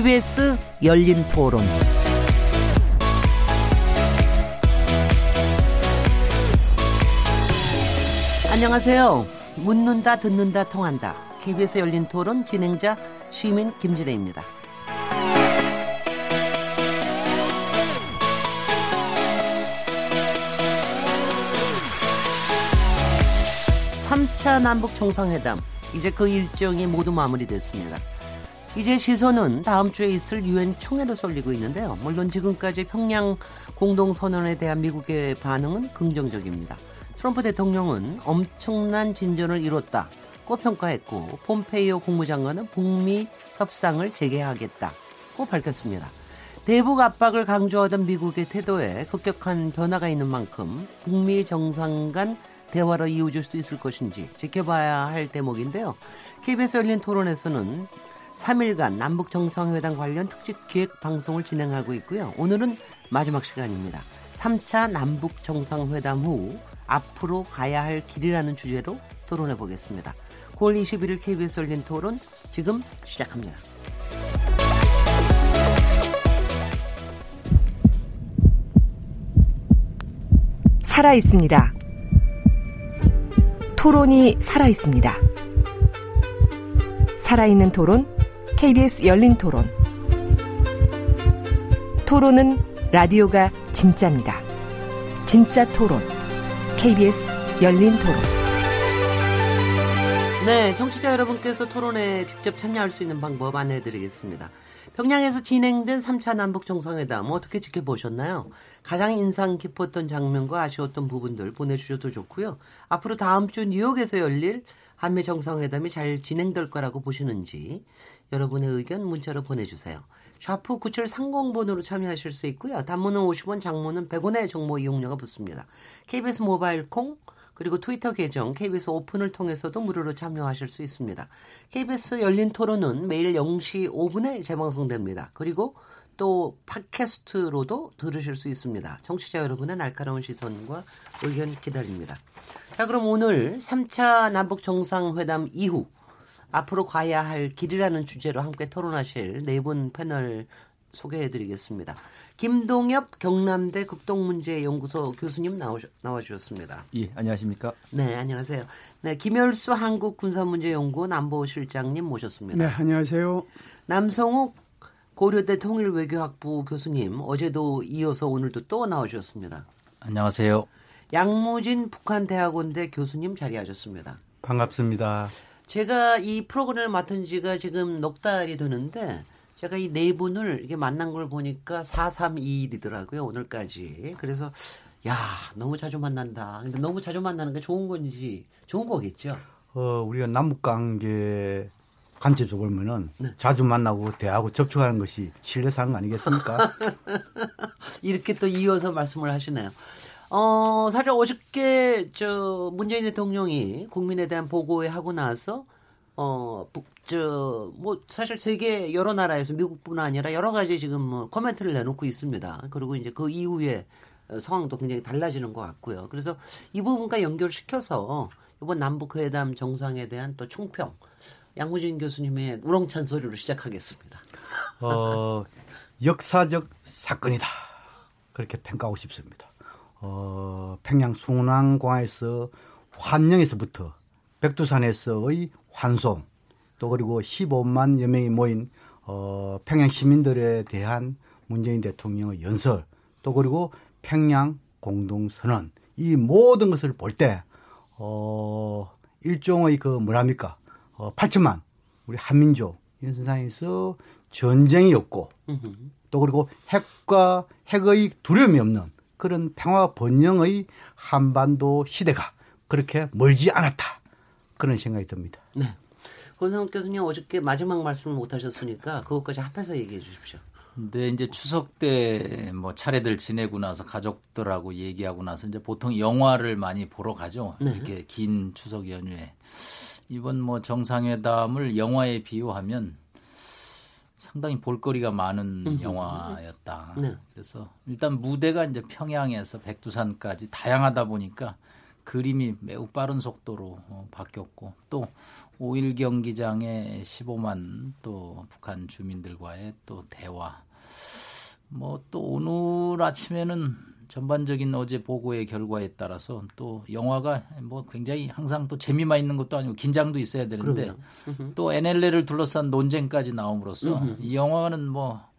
KBS 열린 토론. 안녕하세요. 묻는다, 듣는다, 통한다. KBS 열린 토론 진행자 시민 김진혜입니다. 3차 남북 정상회담 이제 그 일정이 모두 마무리됐습니다. 이제 시선은 다음 주에 있을 유엔 총회로 쏠리고 있는데요. 물론 지금까지 평양 공동선언에 대한 미국의 반응은 긍정적입니다. 트럼프 대통령은 엄청난 진전을 이뤘다 고 평가했고 폼페이오 국무장관은 북미 협상을 재개하겠다고 밝혔습니다. 대북 압박을 강조하던 미국의 태도에 급격한 변화가 있는 만큼 북미 정상 간 대화로 이어질 수 있을 것인지 지켜봐야 할 대목인데요. KBS 열린 토론에서는 3일간 남북 정상회담 관련 특집 기획 방송을 진행하고 있고요. 오늘은 마지막 시간입니다. 3차 남북 정상회담 후 앞으로 가야 할 길이라는 주제로 토론해 보겠습니다. 9월 21일 KBS 열린 토론 지금 시작합니다. 살아 있습니다. 토론이 살아 있습니다. 살아있는 토론, KBS 열린 토론. 토론은 라디오가 진짜입니다. 진짜 토론, KBS 열린 토론. 네, 청취자 여러분께서 토론에 직접 참여할 수 있는 방법 안내해 드리겠습니다. 평양에서 진행된 3차 남북 정상회담 어떻게 지켜보셨나요? 가장 인상 깊었던 장면과 아쉬웠던 부분들 보내주셔도 좋고요. 앞으로 다음 주 뉴욕에서 열릴 한미 정상회담이 잘 진행될 거라고 보시는지 여러분의 의견 문자로 보내주세요. 샤프 9730번으로 참여하실 수 있고요. 단문은 50원, 장문은 100원의 정보 이용료가 붙습니다. KBS 모바일 콩 그리고 트위터 계정 KBS 오픈을 통해서도 무료로 참여하실 수 있습니다. KBS 열린 토론은 매일 0시 5분에 재방송됩니다. 그리고 또 팟캐스트로도 들으실 수 있습니다. 청취자 여러분의 날카로운 시선과 의견 기다립니다. 자, 그럼 오늘 3차 남북 정상회담 이후 앞으로 가야 할 길이라는 주제로 함께 토론하실 네 분 패널 소개해 드리겠습니다. 김동엽 경남대 극동문제연구소 교수님 나오셔, 나와주셨습니다. 예, 안녕하십니까? 네, 안녕하세요. 네, 김열수 한국군사문제연구원 안보실장님 모셨습니다. 네, 안녕하세요. 남성욱 고려대 통일외교학부 교수님 어제도 이어서 오늘도 또 나와주셨습니다. 안녕하세요. 양무진 북한대학원대 교수님 자리하셨습니다. 반갑습니다. 제가 이 프로그램을 맡은 지가 지금 넉 달이 되는데 제가 이 네 분을 이렇게 만난 걸 보니까 432일이더라고요, 오늘까지. 그래서, 야, 너무 자주 만난다. 근데 너무 자주 만나는 게 좋은 건지, 좋은 거겠죠? 어, 우리가 남북 관계 관점에서 보면은 네. 자주 만나고 대하고 접촉하는 것이 신뢰 사항 아니겠습니까? 이렇게 또 이어서 말씀을 하시네요. 어, 사실 어저께 저 문재인 대통령이 국민에 대한 보고에 하고 나서 어, 저, 뭐, 사실 세계 여러 나라에서 미국뿐 아니라 여러 가지 지금 뭐 코멘트를 내놓고 있습니다. 그리고 이제 그 이후에 상황도 굉장히 달라지는 것 같고요. 그래서 이 부분과 연결시켜서 이번 남북회담 정상에 대한 또 총평, 양무진 교수님의 우렁찬 소리로 시작하겠습니다. 어, 역사적 사건이다. 그렇게 평가하고 싶습니다. 어, 평양 순환공항에서 환영에서부터 백두산에서의 환송 또 그리고 15만 여 명이 모인 어, 평양 시민들에 대한 문재인 대통령의 연설 또 그리고 평양 공동선언 이 모든 것을 볼 때 어, 일종의 그 뭐랍니까? 어, 8천만 우리 한민족 인선상에서 전쟁이 없고 또 그리고 핵과 핵의 두려움이 없는 그런 평화 번영의 한반도 시대가 그렇게 멀지 않았다. 그런 생각이 듭니다. 네. 권상욱 교수님 어저께 마지막 말씀을 못 하셨으니까 그것까지 합해서 얘기해 주십시오. 근데 이제 추석 때 뭐 차례들 지내고 나서 가족들하고 얘기하고 나서 이제 보통 영화를 많이 보러 가죠. 네. 이렇게 긴 추석 연휴에. 이번 뭐 정상회담을 영화에 비유하면 상당히 볼거리가 많은 음. 영화였다. 네. 그래서 일단 무대가 이제 평양에서 백두산까지 다양하다 보니까 그림이 매우 빠른 속도로 어, 바뀌었고 또 5일 경기장에 15만 또 북한 주민들과의 또 대화 뭐 또 오늘 아침에는 전반적인 어제 보고의 결과에 따라서 또 영화가 뭐 굉장히 항상 또 재미만 있는 것도 아니고 긴장도 있어야 되는데 또 NLL을 둘러싼 논쟁까지 나옴으로써 이 영화는 뭐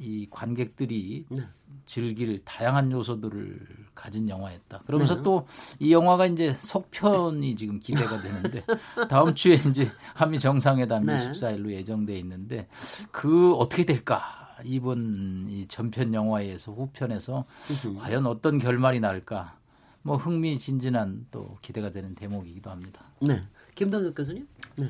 이 관객들이 네. 즐길 다양한 요소들을 가진 영화였다. 그러면서 네. 또이 영화가 이제 속편이 지금 기대가 되는데 다음 주에 이제 한미 정상회담이 네. 24일로 예정돼 있는데 그 어떻게 될까? 이번 이 전편 영화에서 후편에서 과연 어떤 결말이 날까? 뭐 흥미진진한 또 기대가 되는 대목이기도 합니다. 네, 김동엽 교수님. 네.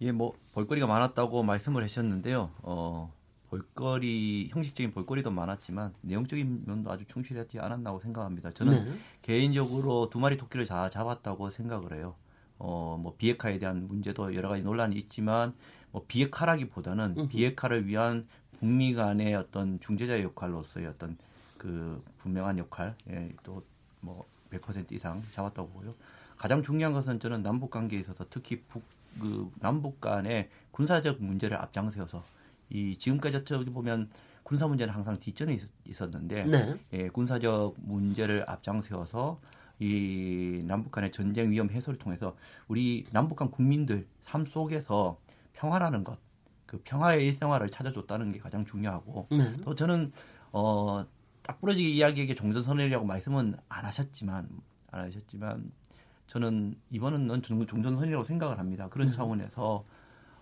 예, 뭐 볼거리가 많았다고 말씀을 하셨는데요. 어, 볼거리 형식적인 볼거리도 많았지만 내용적인 면도 아주 충실하지 않았나고 생각합니다. 저는 네. 개인적으로 두 마리 토끼를 다 잡았다고 생각을 해요. 어, 뭐 비핵화에 대한 문제도 여러 가지 논란이 있지만 뭐 비핵화라기보다는 비핵화를 위한 북미 간의 어떤 중재자 역할로서의 어떤 그 분명한 역할, 예, 또뭐 100% 이상 잡았다고 보고요. 가장 중요한 것은 저는 남북 관계에 있어서 특히 북, 그 남북 간의 군사적 문제를 앞장세워서 이 지금까지 어떻게 보면 군사 문제는 항상 뒷전에 있, 었는데 네. 예, 군사적 문제를 앞장세워서 이 남북 간의 전쟁 위험 해소를 통해서 우리 남북 간 국민들 삶 속에서 평화라는 것 그 평화의 일생활을 찾아줬다는 게 가장 중요하고 네. 또 저는 어, 딱 부러지게 이야기에게 종전선언이라고 말씀은 안 하셨지만 안 하셨지만 저는 이번은 넌 종전선언이라고 생각을 합니다. 그런 네. 차원에서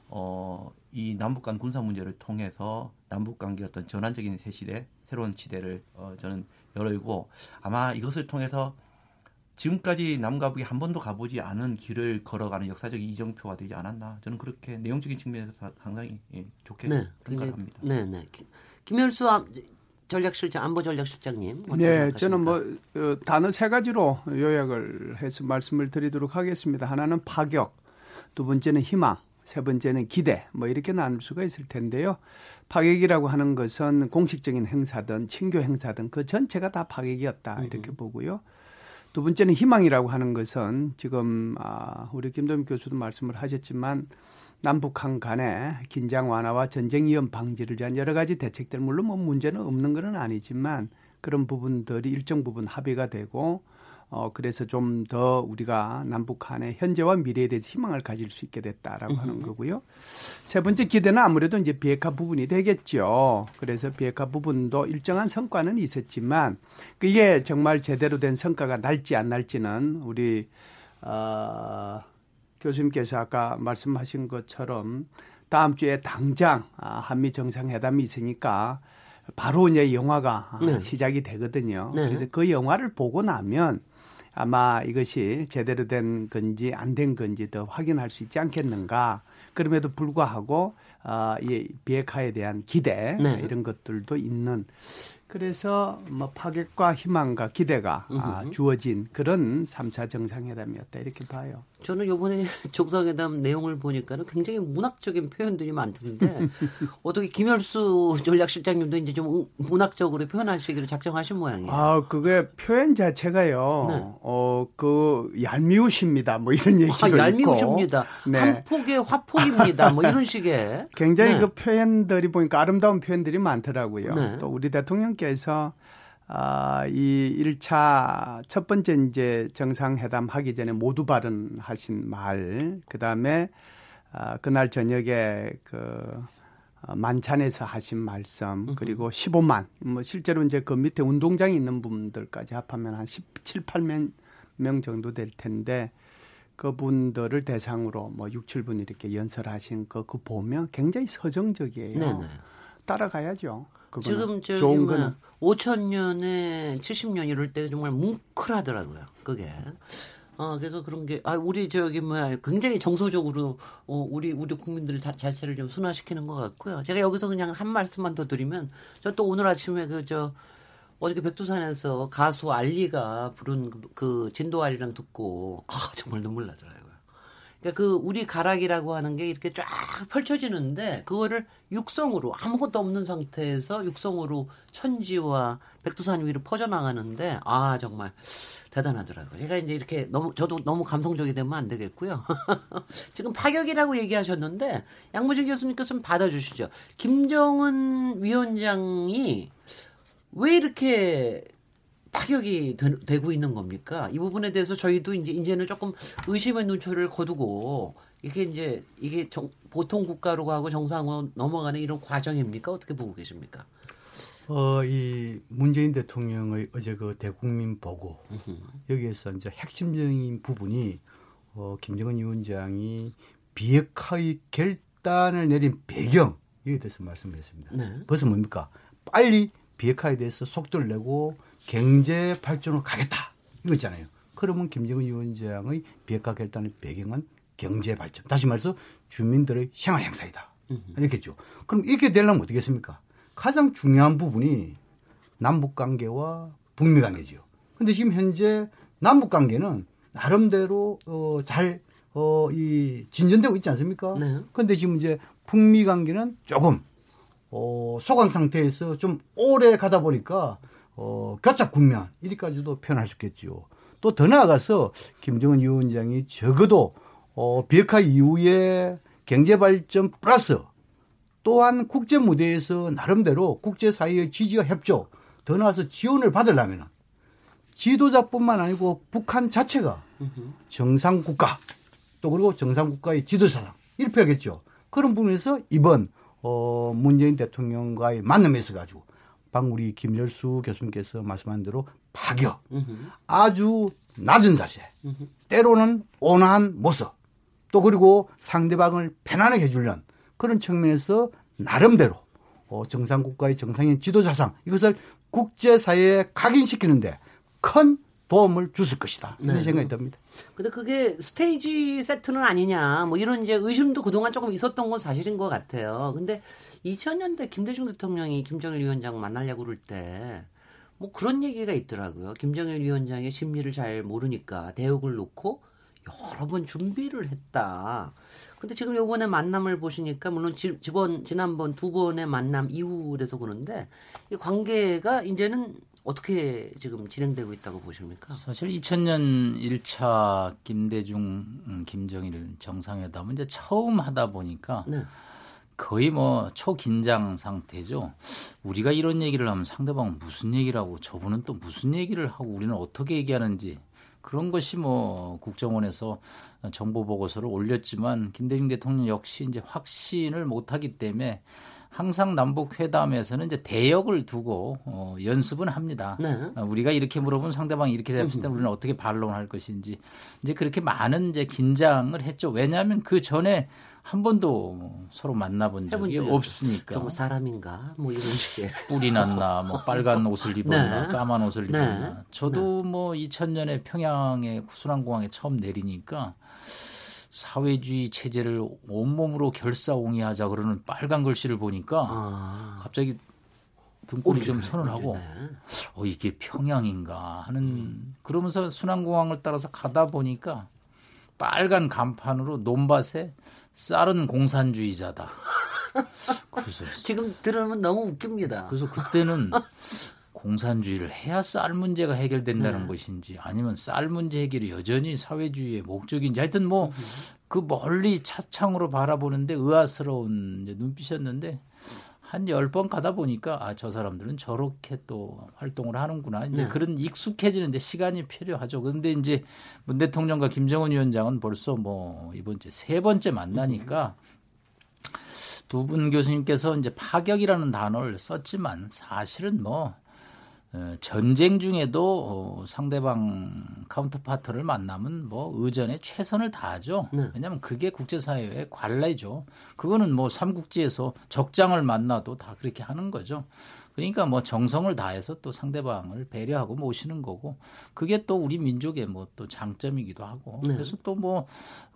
어, 이 남북 간 군사 문제를 통해서 남북 관계 어떤 전환적인 새 시대, 새로운 시대를 어, 저는 열고 아마 이것을 통해서 지금까지 남과 북이 한 번도 가보지 않은 길을 걸어가는 역사적 이정표가 되지 않았나 저는 그렇게 내용적인 측면에서 상당히 예, 좋게 네, 생각합니다. 네, 네. 김열수 전략실장 안보 전략실장님. 네, 저는 뭐 어, 단어 세 가지로 요약을 해서 말씀을 드리도록 하겠습니다. 하나는 파격, 두 번째는 희망, 세 번째는 기대. 뭐 이렇게 나눌 수가 있을 텐데요. 파격이라고 하는 것은 공식적인 행사든 친교 행사든 그 전체가 다 파격이었다 이렇게 음. 보고요. 두 번째는 희망이라고 하는 것은 지금 아, 우리 김도민 교수도 말씀을 하셨지만 남북한 간의 긴장 완화와 전쟁 위험 방지를 위한 여러 가지 대책들 물론 뭐 문제는 없는 것은 아니지만 그런 부분들이 일정 부분 합의가 되고 어, 그래서 좀 더 우리가 남북한의 현재와 미래에 대해서 희망을 가질 수 있게 됐다라고 하는 거고요. 세 번째 기대는 아무래도 이제 비핵화 부분이 되겠죠. 그래서 비핵화 부분도 일정한 성과는 있었지만 그게 정말 제대로 된 성과가 날지 안 날지는 우리 어, 교수님께서 아까 말씀하신 것처럼 다음 주에 당장 아, 한미 정상회담이 있으니까 바로 이제 영화가 네. 시작이 되거든요. 네. 그래서 그 영화를 보고 나면 아마 이것이 제대로 된 건지 안 된 건지 더 확인할 수 있지 않겠는가. 그럼에도 불구하고 어, 이 비핵화에 대한 기대 네. 이런 것들도 있는 그래서 뭐 파격과 희망과 기대가 아, 주어진 그런 3차 정상회담이었다 이렇게 봐요. 저는 이번에 정상회담 내용을 보니까는 굉장히 문학적인 표현들이 많던데 어떻게 김열수 전략실장님도 이제 좀 문학적으로 표현하시기를 작정하신 모양이에요. 아 그게 표현 자체가요. 네. 어그 얄미우십니다. 뭐 이런 얘기가 아, 얄미우십니다. 네. 한 폭의 화폭입니다. 뭐 이런 식의 굉장히 네. 그 표현들이 보니까 아름다운 표현들이 많더라고요. 네. 또 우리 대통령 께서 아, 이 1차 첫 번째 이제 정상회담 하기 전에 모두 발언하신 말, 그 다음에 아, 그날 저녁에 그 어, 만찬에서 하신 말씀, 그리고 15만, 뭐 실제로 이제 그 밑에 운동장에 있는 분들까지 합하면 한 17, 8명 명 정도 될 텐데 그분들을 대상으로 뭐 6, 7분 이렇게 연설하신 거 그 보면 굉장히 서정적이에요. 네네. 따라가야죠. 지금 저 좋은 거는 5천 년에 70년 이럴 때 정말 뭉클하더라고요. 그게. 어, 그래서 그런 게, 아, 우리 저기 뭐야, 굉장히 정서적으로, 어, 우리, 우리 국민들 자, 자체를 좀 순화시키는 것 같고요. 제가 여기서 그냥 한 말씀만 더 드리면, 저 또 오늘 아침에 그, 저, 어저께 백두산에서 가수 알리가 부른 그, 그 진도 알리랑 듣고, 아, 정말 눈물 나더라고요. 그러니까 그 우리 가락이라고 하는 게 이렇게 쫙 펼쳐지는데 그거를 육성으로 아무것도 없는 상태에서 육성으로 천지와 백두산 위로 퍼져나가는데 아 정말 대단하더라고요. 제가 이제 이렇게 너무 저도 너무 감성적이 되면 안 되겠고요. 지금 파격이라고 얘기하셨는데 양무진 교수님께서 좀 받아주시죠. 김정은 위원장이 왜 이렇게 파격이 되, 고 있는 겁니까? 이 부분에 대해서 저희도 이제 이제는 조금 의심의 눈초리를 거두고 이게 이제 이게 정, 보통 국가로 가고 정상으로 넘어가는 이런 과정입니까? 어떻게 보고 계십니까? 어, 이 문재인 대통령의 어제 그 대국민 보고 여기에서 이제 핵심적인 부분이 어, 김정은 위원장이 비핵화의 결단을 내린 배경 여기에 대해서 말씀드렸습니다. 네. 그것은 뭡니까? 빨리 비핵화에 대해서 속도를 내고 경제 발전으로 가겠다. 이거 있잖아요. 그러면 김정은 위원장의 비핵화 결단의 배경은 경제 발전. 다시 말해서 주민들의 생활 행사이다. 이렇겠죠. 그럼 이렇게 되려면 어떻게 겠습니까 가장 중요한 부분이 남북 관계와 북미 관계지요. 근데 지금 현재 남북 관계는 나름대로 어, 잘 어, 이 진전되고 있지 않습니까? 네. 근데 지금 이제 북미 관계는 조금 어, 소강 상태에서 좀 오래 가다 보니까 어, 교착 국면 이리까지도 표현할 수 있겠지요. 또 더 나아가서 김정은 위원장이 적어도 어, 비핵화 이후에 경제 발전 플러스 또한 국제 무대에서 나름대로 국제 사회의 지지와 협조 더 나아서 지원을 받으려면 지도자뿐만 아니고 북한 자체가 정상 국가 또 그리고 정상 국가의 지도사상 이렇게 하겠죠. 그런 부분에서 이번 어, 문재인 대통령과의 만남에서 가지고 방금 우리 김열수 교수님께서 말씀한 대로 파격, 아주 낮은 자세, 때로는 온화한 모습, 또 그리고 상대방을 편안하게 해주려는 그런 측면에서 나름대로 어, 정상국가의 정상인 지도자상 이것을 국제사회에 각인시키는데 큰 도움을 줬을 것이다. 이런 네. 생각이 듭니다. 근데 그게 스테이지 세트는 아니냐, 뭐 이런 이제 의심도 그동안 조금 있었던 건 사실인 것 같아요. 근데 2000년대 김대중 대통령이 김정일 위원장 만나려고 그럴 때, 뭐 그런 얘기가 있더라고요. 김정일 위원장의 심리를 잘 모르니까 대역을 놓고 여러 번 준비를 했다. 근데 지금 요번에 만남을 보시니까 물론 지, 지번 지난번 두 번의 만남 이후라서 그런데 이 관계가 이제는 어떻게 지금 진행되고 있다고 보십니까? 사실 2000년 1차 김대중 음, 김정일 정상회담은 이제 처음 하다 보니까 네. 거의 뭐 초긴장 상태죠. 우리가 이런 얘기를 하면 상대방은 무슨 얘기를 하고 저분은 또 무슨 얘기를 하고 우리는 어떻게 얘기하는지 그런 것이 뭐 국정원에서 정보 보고서를 올렸지만 김대중 대통령 역시 이제 확신을 못 하기 때문에 항상 남북 회담에서는 이제 대역을 두고 어, 연습은 합니다. 네. 어, 우리가 이렇게 물어보면 상대방이 이렇게 대답했을 때 우리는 어떻게 반론할 것인지 이제 그렇게 많은 이제 긴장을 했죠. 왜냐하면 그 전에 한 번도 서로 만나본 적이 없으니까. 저 사람인가? 뭐 이런 식의. 뿔이 났나, 뭐 빨간 옷을 입었나, 네. 까만 옷을 네. 입었나. 네. 저도 뭐 2000년에 평양에 순환공항에 처음 내리니까 사회주의 체제를 온몸으로 결사옹이하자 그러는 빨간 글씨를 보니까 아. 갑자기 등골이 좀 선언하고 어 이게 평양인가 하는 음. 그러면서 순환공항을 따라서 가다 보니까 빨간 간판으로 논밭에 쌀은 공산주의자다. 그래서 지금 들으면 너무 웃깁니다. 그래서 그때는 공산주의를 해야 쌀 문제가 해결된다는 네. 것인지 아니면 쌀 문제 해결이 여전히 사회주의의 목적인지 하여튼 뭐 그 멀리 차창으로 바라보는데 의아스러운 눈빛이었는데 한 열 번 가다 보니까 아 저 사람들은 저렇게 또 활동을 하는구나 이제 네. 그런 익숙해지는데 시간이 필요하죠. 그런데 이제 문 대통령과 김정은 위원장은 벌써 뭐 이번 주 세 번째 만나니까 두 분 교수님께서 이제 파격이라는 단어를 썼지만 사실은 뭐 어, 전쟁 중에도 어, 상대방 counterpart를 만나면 뭐 의전에 최선을 다하죠. 네. 왜냐하면 그게 국제사회의 관례죠. 그거는 뭐 삼국지에서 적장을 만나도 다 그렇게 하는 거죠. 그러니까 뭐 정성을 다해서 또 상대방을 배려하고 모시는 거고 그게 또 우리 민족의 뭐 또 장점이기도 하고 네. 그래서 또 뭐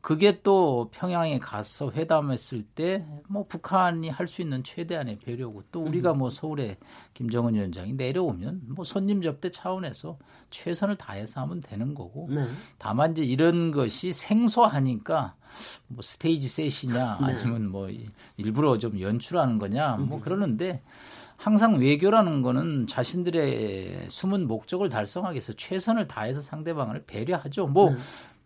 그게 또 평양에 가서 회담했을 때 뭐 북한이 할 수 있는 최대한의 배려고 또 우리가 뭐 서울에 김정은 위원장이 내려오면 뭐 손님 접대 차원에서 최선을 다해서 하면 되는 거고 네. 다만 이제 이런 것이 생소하니까 뭐 스테이지 셋이냐 네. 아니면 뭐 일부러 좀 연출하는 거냐 뭐 그러는데 항상 외교라는 거는 자신들의 숨은 목적을 달성하기 위해서 최선을 다해서 상대방을 배려하죠. 뭐 네.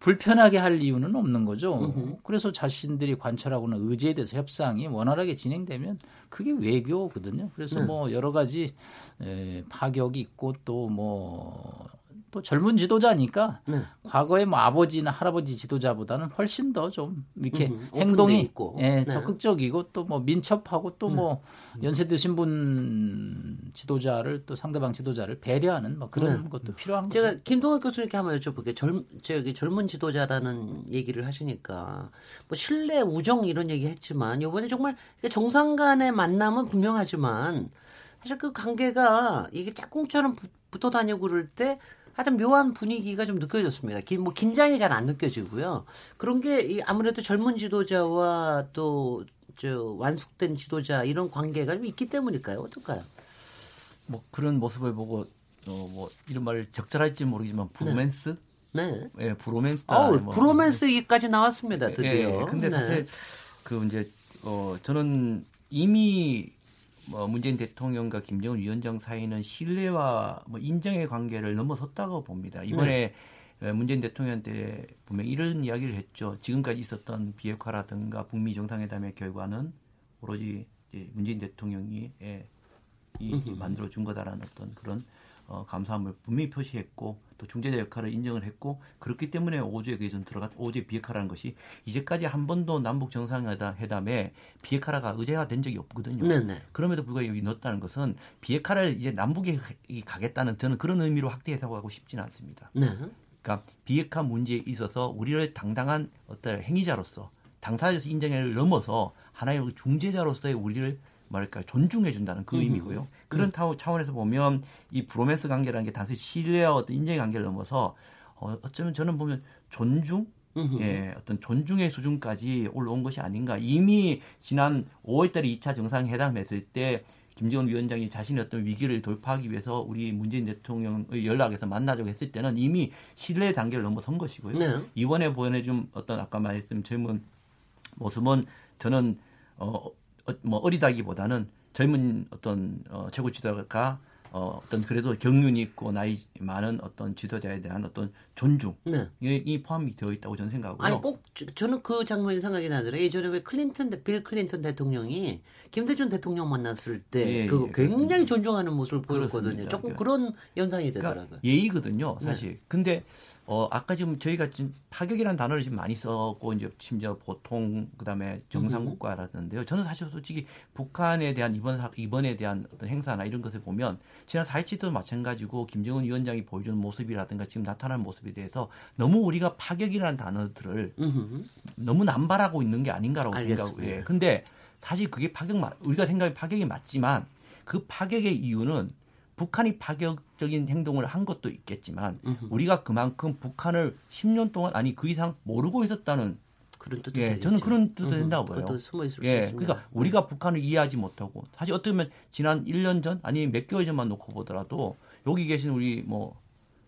불편하게 할 이유는 없는 거죠. 으흠. 그래서 자신들이 관철하고는 의제에 대해서 협상이 원활하게 진행되면 그게 외교거든요. 그래서 네. 뭐 여러 가지 에, 파격이 있고 또 뭐 또 젊은 지도자니까 네. 과거에 뭐 아버지나 할아버지 지도자보다는 훨씬 더 좀 이렇게 음, 행동이 있고. 예, 네. 적극적이고 또 뭐 민첩하고 또뭐 네. 연세 드신 분 지도자를 또 상대방 지도자를 배려하는 뭐 그런 네. 것도 필요한 제가 거죠. 김동학 교수님께 한번 여쭤볼게요. 젊 저기 젊은 지도자라는 얘기를 하시니까 뭐 신뢰, 우정 이런 얘기 했지만 이번에 정말 정상 간의 만남은 분명하지만 사실 그 관계가 이게 짝꿍처럼 붙어 다니고 그럴 때 하여튼 묘한 분위기가 좀 느껴졌습니다. 뭐 긴장이 잘 안 느껴지고요. 그런 게 아무래도 젊은 지도자와 또 저 완숙된 지도자 이런 관계가 좀 있기 때문일까요? 어떨까요? 뭐 그런 모습을 보고 어, 뭐 이런 말을 적절할지 모르겠지만 bromance 네. 네. 예, bromance. 어, 뭐. bromance 얘기까지 나왔습니다. 드디어. 예, 예. 근데 네. 사실 그 이제 어 저는 이미 뭐 문재인 대통령과 김정은 위원장 사이는 신뢰와 뭐 인정의 관계를 넘어섰다고 봅니다. 이번에 네. 문재인 대통령 때 분명 이런 이야기를 했죠. 지금까지 있었던 비핵화라든가 북미 정상회담의 결과는 오로지 문재인 대통령이 예, 이, 만들어 준 거다라는 어떤 그런 어, 감사함을 분명히 표시했고 또 중재자 역할을 인정을 했고 그렇기 때문에 5주에 개전 들어갔 5주의 비핵화라는 것이 이제까지 한 번도 남북 정상회담에 비핵화가 의제화된 적이 없거든요. 네네. 그럼에도 불구하고 여기 넣었다는 것은 비핵화를 이제 남북이 가겠다는 저는 그런 의미로 확대 해석하고 싶지는 않습니다. 네. 그러니까 비핵화 문제에 있어서 우리를 당당한 어떤 행위자로서 당사자로서 인정을 넘어서 하나의 중재자로서의 우리를 뭐랄까 존중해 준다는 그 음. 의미고요. 그런 음. 차원에서 보면 이 브로맨스 관계라는 게 단순히 신뢰와 어떤 인정의 관계를 넘어서 어, 어쩌면 저는 보면 존중 예, 어떤 존중의 수준까지 올라온 것이 아닌가. 이미 지난 5월달에 2차 정상회담 했을 때 김정은 위원장이 자신의 어떤 위기를 돌파하기 위해서 우리 문재인 대통령의 연락에서 만나자고 했을 때는 이미 신뢰 단계를 넘어선 것이고요. 네. 이번에 보내준 어떤 아까 말했던 젊은 모습은 저는 어, 어, 뭐 어리다기보다는 젊은 어떤 어, 최고 지도자가 어, 어떤 그래도 경륜이 있고 나이 많은 어떤 지도자에 대한 어떤 존중 네. 이, 포함이 되어 있다고 저는 생각하고요. 아니 꼭 저는 그 장면이 생각이 나더라고요. 예전에 왜 클린턴 빌 클린턴 대통령이 김대중 대통령 만났을 때 예, 그 예, 굉장히 그렇습니다. 존중하는 모습을 보였거든요. 조금 그런 연상이 되더라고요. 그러니까 예의거든요, 사실. 네. 근데 어, 아까 지금 저희가 지금 파격이라는 단어를 지금 많이 썼고, 이제 심지어 보통, 그 다음에 정상국가라던데요. 저는 사실 솔직히 북한에 대한 이번, 이번에 대한 어떤 행사나 이런 것을 보면, 지난 4.27도 마찬가지고, 김정은 위원장이 보여주는 모습이라든가 지금 나타나는 모습에 대해서 너무 우리가 파격이라는 단어들을 너무 남발하고 있는 게 아닌가라고 생각하고, 예. 근데 사실 그게 파격, 우리가 생각해 파격이 맞지만, 그 파격의 이유는 북한이 파격적인 행동을 한 것도 있겠지만 으흠. 우리가 그만큼 북한을 10년 동안 아니 그 이상 모르고 있었다는 그런 뜻도 예, 저는 그런 뜻도 된다고 봐요. 예, 그러니까 우리가 북한을 이해하지 못하고 사실 어떻게 보면 지난 1년 전 아니 몇 개월 전만 놓고 보더라도 여기 계신 우리 뭐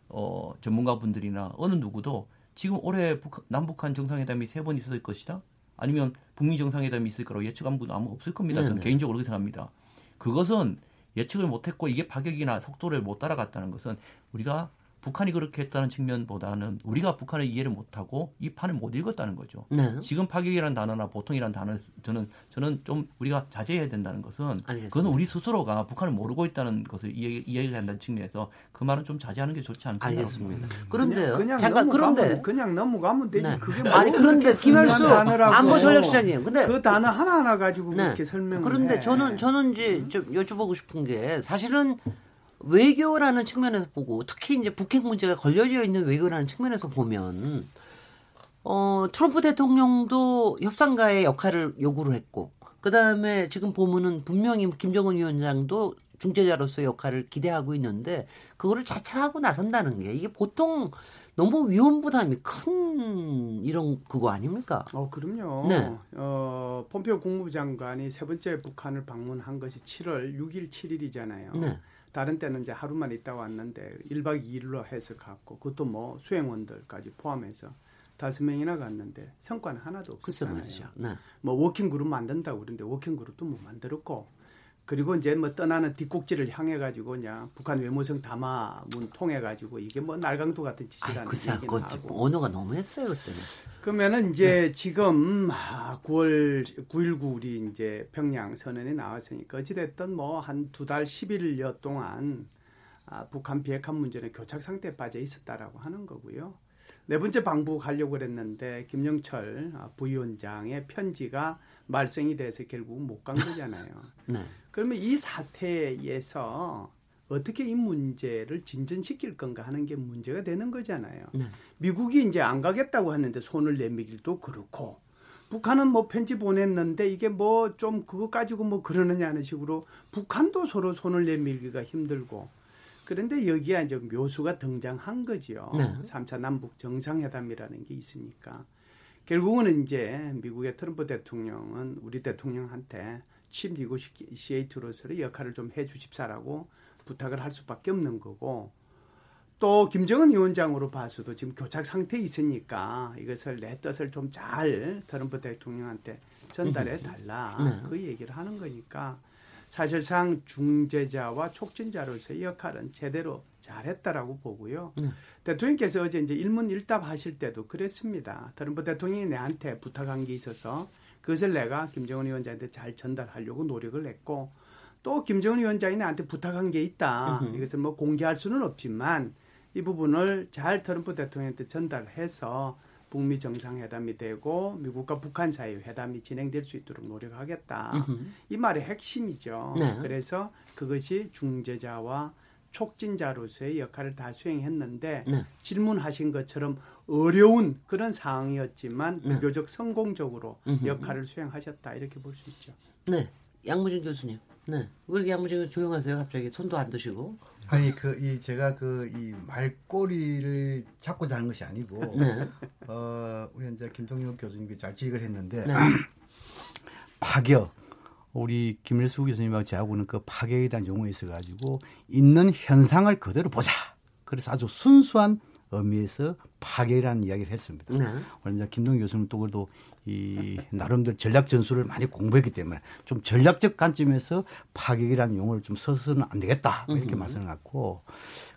어, 전문가분들이나 어느 누구도 지금 올해 북한, 남북한 정상회담이 세 번 있을 것이다. 아니면 북미 정상회담이 있을 거라고 예측한 분도 아무 없을 겁니다. 저는 네네. 개인적으로 그렇게 생각합니다. 그것은 예측을 못했고 이게 파격이나 속도를 못 따라갔다는 것은 우리가 북한이 그렇게 했다는 측면보다는 우리가 북한을 이해를 못하고 이 판을 못 읽었다는 거죠. 네. 지금 파격이라는 단어나 보통이라는 단어 저는 저는 좀 우리가 자제해야 된다는 것은 알겠습니다. 그건 우리 스스로가 북한을 모르고 있다는 것을 이해, 이해를 한다는 측면에서 그 말은 좀 자제하는 게 좋지 않을까 알겠습니다. 그런데요. 그냥, 그냥 잠깐 그런데 그냥 넘어가면 되지. 네. 그게 아니 그런데 김열수 안보 전략 시장님. 근데 그 단어 하나 하나 가지고 네. 그렇게 설명을 그런데 해. 저는 저는 이제 좀 여쭤보고 싶은 게 사실은 외교라는 측면에서 보고 특히 이제 북핵 문제가 걸려져 있는 외교라는 측면에서 보면 어 트럼프 대통령도 협상가의 역할을 요구를 했고 그다음에 지금 보면은 분명히 김정은 위원장도 중재자로서의 역할을 기대하고 있는데 그거를 자처하고 나선다는 게 이게 보통 너무 위험 부담이 큰 이런 그거 아닙니까? 어, 그럼요. 네. 어, 폼페오 국무장관이 세 번째 북한을 방문한 것이 7월 6일, 7일이잖아요. 네. 다른 때는 이제 하루만 있다 왔는데 1박 2일로 해서 갔고 그것도 뭐 수행원들까지 포함해서 다섯 명이나 갔는데 성과는 하나도 없었잖아요. 네. 뭐 working group 만든다고 그러는데 working group도 못 만들었고 그리고 이제 뭐 떠나는 뒷꼭지를 향해 가지고 그냥 북한 외무성 담화문 통해 가지고 이게 뭐 날강도 같은 아이, 짓이라는 얘기는 그 하고 언어가 너무했어요 그때는. 그러면은 이제 네. 지금 아, 9월 9.19 우리 이제 평양 선언이 나왔으니까 어찌됐든 뭐 한 두 달 10일여 동안 아, 북한 비핵화 문제는 교착 상태에 빠져 있었다라고 하는 거고요. 네 번째 방북 가려고 그랬는데 김영철 아, 부위원장의 편지가 말썽이 돼서 결국 못 간 거잖아요. 네. 그러면 이 사태에서 어떻게 이 문제를 진전시킬 건가 하는 게 문제가 되는 거잖아요. 네. 미국이 이제 안 가겠다고 했는데 손을 내밀기도 그렇고 북한은 뭐 편지 보냈는데 이게 뭐 좀 그거 가지고 뭐 그러느냐는 식으로 북한도 서로 손을 내밀기가 힘들고 그런데 여기에 이제 묘수가 등장한 거지요. 네. 삼 3차 남북 정상회담이라는 게 있으니까 결국은 이제 미국의 트럼프 대통령은 우리 대통령한테 칩 니고시에이트로서의 역할을 좀 해주십사라고 부탁을 할 수밖에 없는 거고 또 김정은 위원장으로 봐서도 지금 교착 상태에 있으니까 이것을 내 뜻을 좀 잘 트럼프 대통령한테 전달해 달라 네. 그 얘기를 하는 거니까 사실상 중재자와 촉진자로서의 역할은 제대로 잘했다라고 보고요. 네. 대통령께서 어제 이제 일문일답 하실 때도 그랬습니다. 트럼프 대통령이 내한테 부탁한 게 있어서 그것을 내가 김정은 위원장한테 잘 전달하려고 노력을 했고 또 김정은 위원장이 나한테 부탁한 게 있다. 음흠. 이것을 뭐 공개할 수는 없지만 이 부분을 잘 트럼프 대통령한테 전달해서 북미 정상회담이 되고 미국과 북한 사이 회담이 진행될 수 있도록 노력하겠다. 음흠. 이 말의 핵심이죠. 네. 그래서 그것이 중재자와 촉진자로서의 역할을 다 수행했는데 네. 질문하신 것처럼 어려운 그런 상황이었지만 네. 비교적 성공적으로 음흠. 역할을 수행하셨다 이렇게 볼 수 있죠. 네. 양무진 교수님. 네. 왜 이렇게 교수 조용하세요? 갑자기 손도 안 드시고. 아니 그 이 제가 그 이 말꼬리를 찾고자 하는 것이 아니고 네. 어 우리 이제 김동영 교수님이 잘 지적을 했는데 네. 파격 우리 김일수 교수님하고 저하고는 그 파격에 대한 용어가 있어 가지고 있는 현상을 그대로 보자. 그래서 아주 순수한 의미에서 파괴라는 이야기를 했습니다. 네. 이제 김동 교수님 또 그래도 이 나름대로 전략 전술을 많이 공부했기 때문에 좀 전략적 관점에서 파격이라는 용어를 좀 써서는 안 되겠다 뭐 이렇게 말씀을 갖고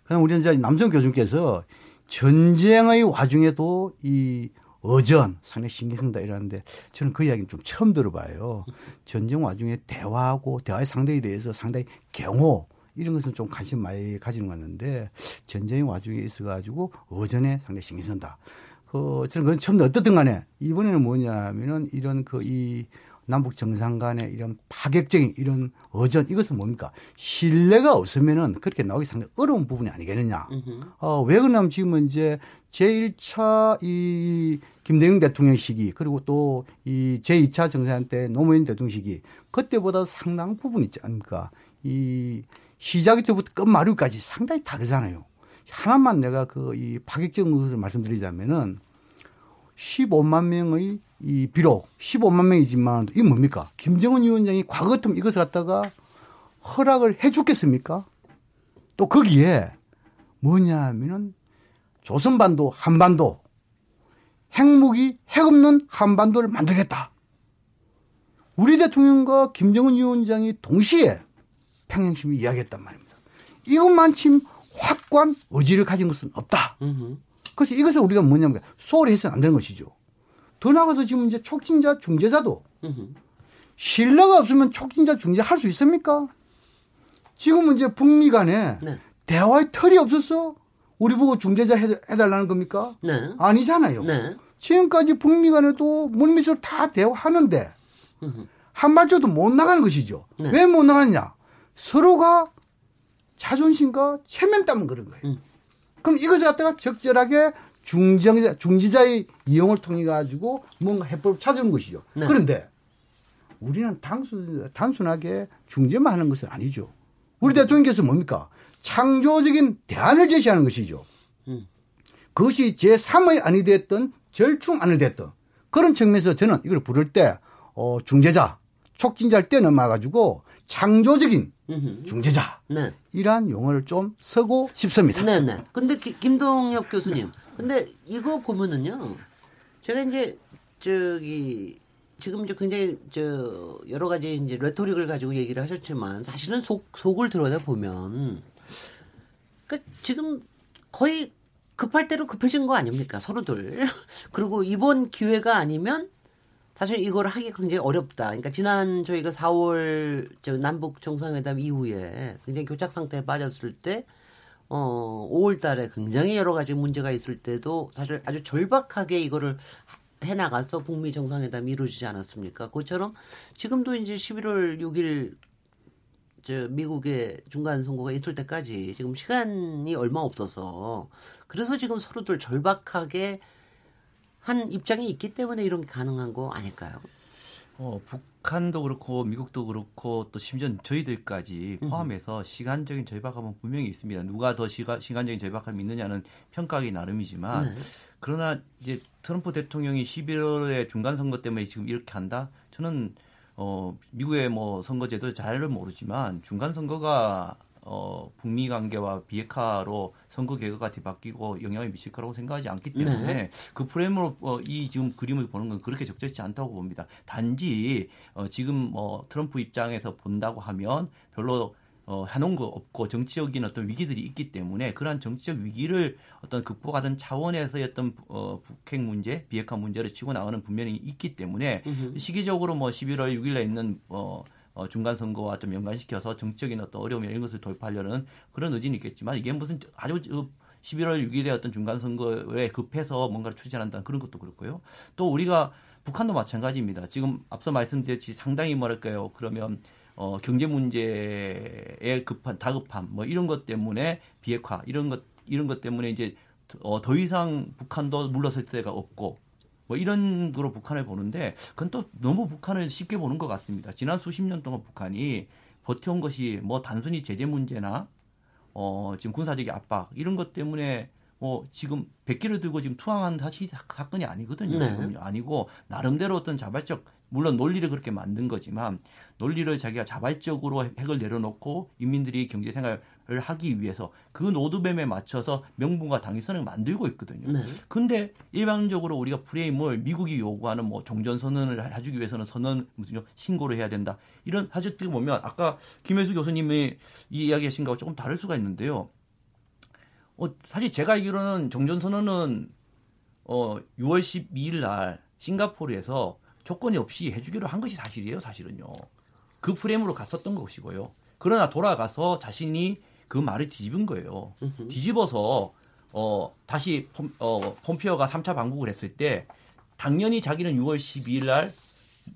그다음 우리 이제 남성 교수님께서 전쟁의 와중에도 이 어전 상당히 신경 쓴다 이러는데 저는 그 이야기는 좀 처음 들어봐요. 전쟁 와중에 대화하고 대화의 상대에 대해서 상당히 경호 이런 것은 좀 관심 많이 가지는 것 같는데 전쟁의 와중에 있어가지고 어전에 상당히 신경 쓴다. 어, 저는 그건 처음 어떻든 간에 이번에는 뭐냐면은 이런 그 이 남북 정상 간의 이런 파격적인 이런 어전 이것은 뭡니까? 신뢰가 없으면은 그렇게 나오기 상당히 어려운 부분이 아니겠느냐. 어, 왜 그러냐면 지금은 이제 제1차 이 김대중 대통령 시기 그리고 또 이 제2차 정상 때 노무현 대통령 시기 그때보다 상당 부분 있지 않습니까? 이 시작 때부터 끝마루까지 상당히 다르잖아요. 하나만 내가 그 이 파격적인 것을 말씀드리자면은 15만 명의 이 비록 15만 명이지만 이 뭡니까? 김정은 위원장이 과거 같으면 이것을 갖다가 허락을 해 줬겠습니까? 또 거기에 뭐냐 하면은 조선반도 한반도 핵무기 핵 없는 한반도를 만들겠다. 우리 대통령과 김정은 위원장이 동시에 평양심을 이야기했단 말입니다. 이것만큼 확고한 의지를 가진 것은 없다. 음흠. 그래서 이것을 우리가 뭐냐면 소홀히 해서는 안 되는 것이죠. 더 나아가서 지금 이제 촉진자, 중재자도 음흠. 신뢰가 없으면 촉진자, 중재 할 수 있습니까? 지금은 이제 북미 간에 네. 대화의 털이 없었어? 우리 보고 중재자 해- 해달라는 겁니까? 네. 아니잖아요. 네. 지금까지 북미 간에도 물밑으로 다 대화하는데. 한 발짝도 못 나가는 것이죠. 네. 왜못 나가느냐? 서로가 자존심과 체면 때문에 그런 거예요. 음. 그럼 이것을 갖다가 적절하게 중정자, 중지자의 이용을 통해 가지고 뭔가 해법을 찾아오는 것이죠. 네. 그런데 우리는 단순, 단순하게 중재만 하는 것은 아니죠. 우리 대통령께서 뭡니까? 창조적인 대안을 제시하는 것이죠. 음. 그것이 제3의 안이 됐던 절충 안이 됐던 그런 측면에서 저는 이걸 부를 때 어, 중재자, 촉진자를 떼넘어가지고 창조적인 중재자 네. 이러한 용어를 좀 쓰고 싶습니다. 네, 네. 근데 기, 김동엽 교수님, 근데 이거 보면은요, 제가 이제 저기 지금 이제 굉장히 저 여러 가지 이제 레토릭을 가지고 얘기를 하셨지만 사실은 속 속을 들여다 보면 그 지금 거의 급할 대로 급해진 거 아닙니까 서로들 그리고 이번 기회가 아니면 사실 이걸 하기 굉장히 어렵다. 그러니까 지난 저희가 4월 저 남북 정상회담 이후에 굉장히 교착 상태에 빠졌을 때 어, 5월 달에 굉장히 여러 가지 문제가 있을 때도 사실 아주 절박하게 이거를 해 나가서 북미 정상회담이 이루어지지 않았습니까? 그처럼 지금도 이제 11월 6일 저 미국의 중간 선거가 있을 때까지 지금 시간이 얼마 없어서 그래서 지금 서로들 절박하게 한 입장이 있기 때문에 이런 게 가능한 거 아닐까요? 어, 북한도 그렇고 미국도 그렇고 또 심지어 저희들까지 포함해서 음. 시간적인 절박함은 분명히 있습니다. 누가 더 시가, 시간적인 절박함이 있느냐는 평가하기 나름이지만 네. 그러나 이제 트럼프 대통령이 11월에 중간 선거 때문에 지금 이렇게 한다? 저는 어 미국의 뭐 선거제도 잘 모르지만 중간 선거가 어, 북미 관계와 비핵화로 선거 개혁가 뒤바뀌고 영향을 미칠 거라고 생각하지 않기 때문에 네. 그 프레임으로 어, 이 지금 그림을 보는 건 그렇게 적절치 않다고 봅니다. 단지 어, 지금 뭐 트럼프 입장에서 본다고 하면 별로 어, 해놓은 거 없고 정치적인 어떤 위기들이 있기 때문에 그러한 정치적 위기를 어떤 극복하던 차원에서의 어떤 어, 북핵 문제, 비핵화 문제를 치고 나가는 분명히 있기 때문에 으흠. 시기적으로 뭐 11월 6일에 있는 어, 어, 중간 선거와 좀 연관시켜서 정치적인 어떤 어려움 이런 것을 돌파하려는 그런 의지는 있겠지만 이게 무슨 아주 11월 6일에 어떤 중간 선거에 급해서 뭔가를 추진한다는 그런 것도 그렇고요. 또 우리가 북한도 마찬가지입니다. 지금 앞서 말씀드렸듯이 상당히 뭐랄까요. 그러면 어, 경제 문제에 급한 다급함 뭐 이런 것 때문에 비핵화 이런 것 이런 것 때문에 이제 어, 더 이상 북한도 물러설 데가 없고 뭐 이런 거로 북한을 보는데 그건 또 너무 북한을 쉽게 보는 것 같습니다. 지난 수십 년 동안 북한이 버텨온 것이 뭐 단순히 제재 문제나 어 지금 군사적인 압박 이런 것 때문에 뭐 지금 백기를 들고 지금 투항한 사실 사건이 아니거든요. 네. 지금요. 아니고 나름대로 어떤 자발적 물론 논리를 그렇게 만든 거지만 논리를 자기가 자발적으로 핵을 내려놓고 인민들이 경제 생활을 하기 위해서 그 노드뱀에 맞춰서 명분과 당위선을 만들고 있거든요. 네. 근데 일반적으로 우리가 프레임을 미국이 요구하는 뭐 종전 선언을 해주기 위해서는 선언 무슨 신고를 해야 된다. 이런 사실들 보면 아까 김혜수 교수님이 이 이야기하신 거와 조금 다를 수가 있는데요. 어, 사실 제가 알기로는 종전 선언은 어, 6월 12일 날 싱가포르에서 조건이 없이 해주기로 한 것이 사실이에요, 사실은요. 그 프레임으로 갔었던 것이고요. 그러나 돌아가서 자신이 그 말을 뒤집은 거예요. 뒤집어서 어 다시 폼, 어 폼피어가 3차 방북을 했을 때 당연히 자기는 6월 12일 날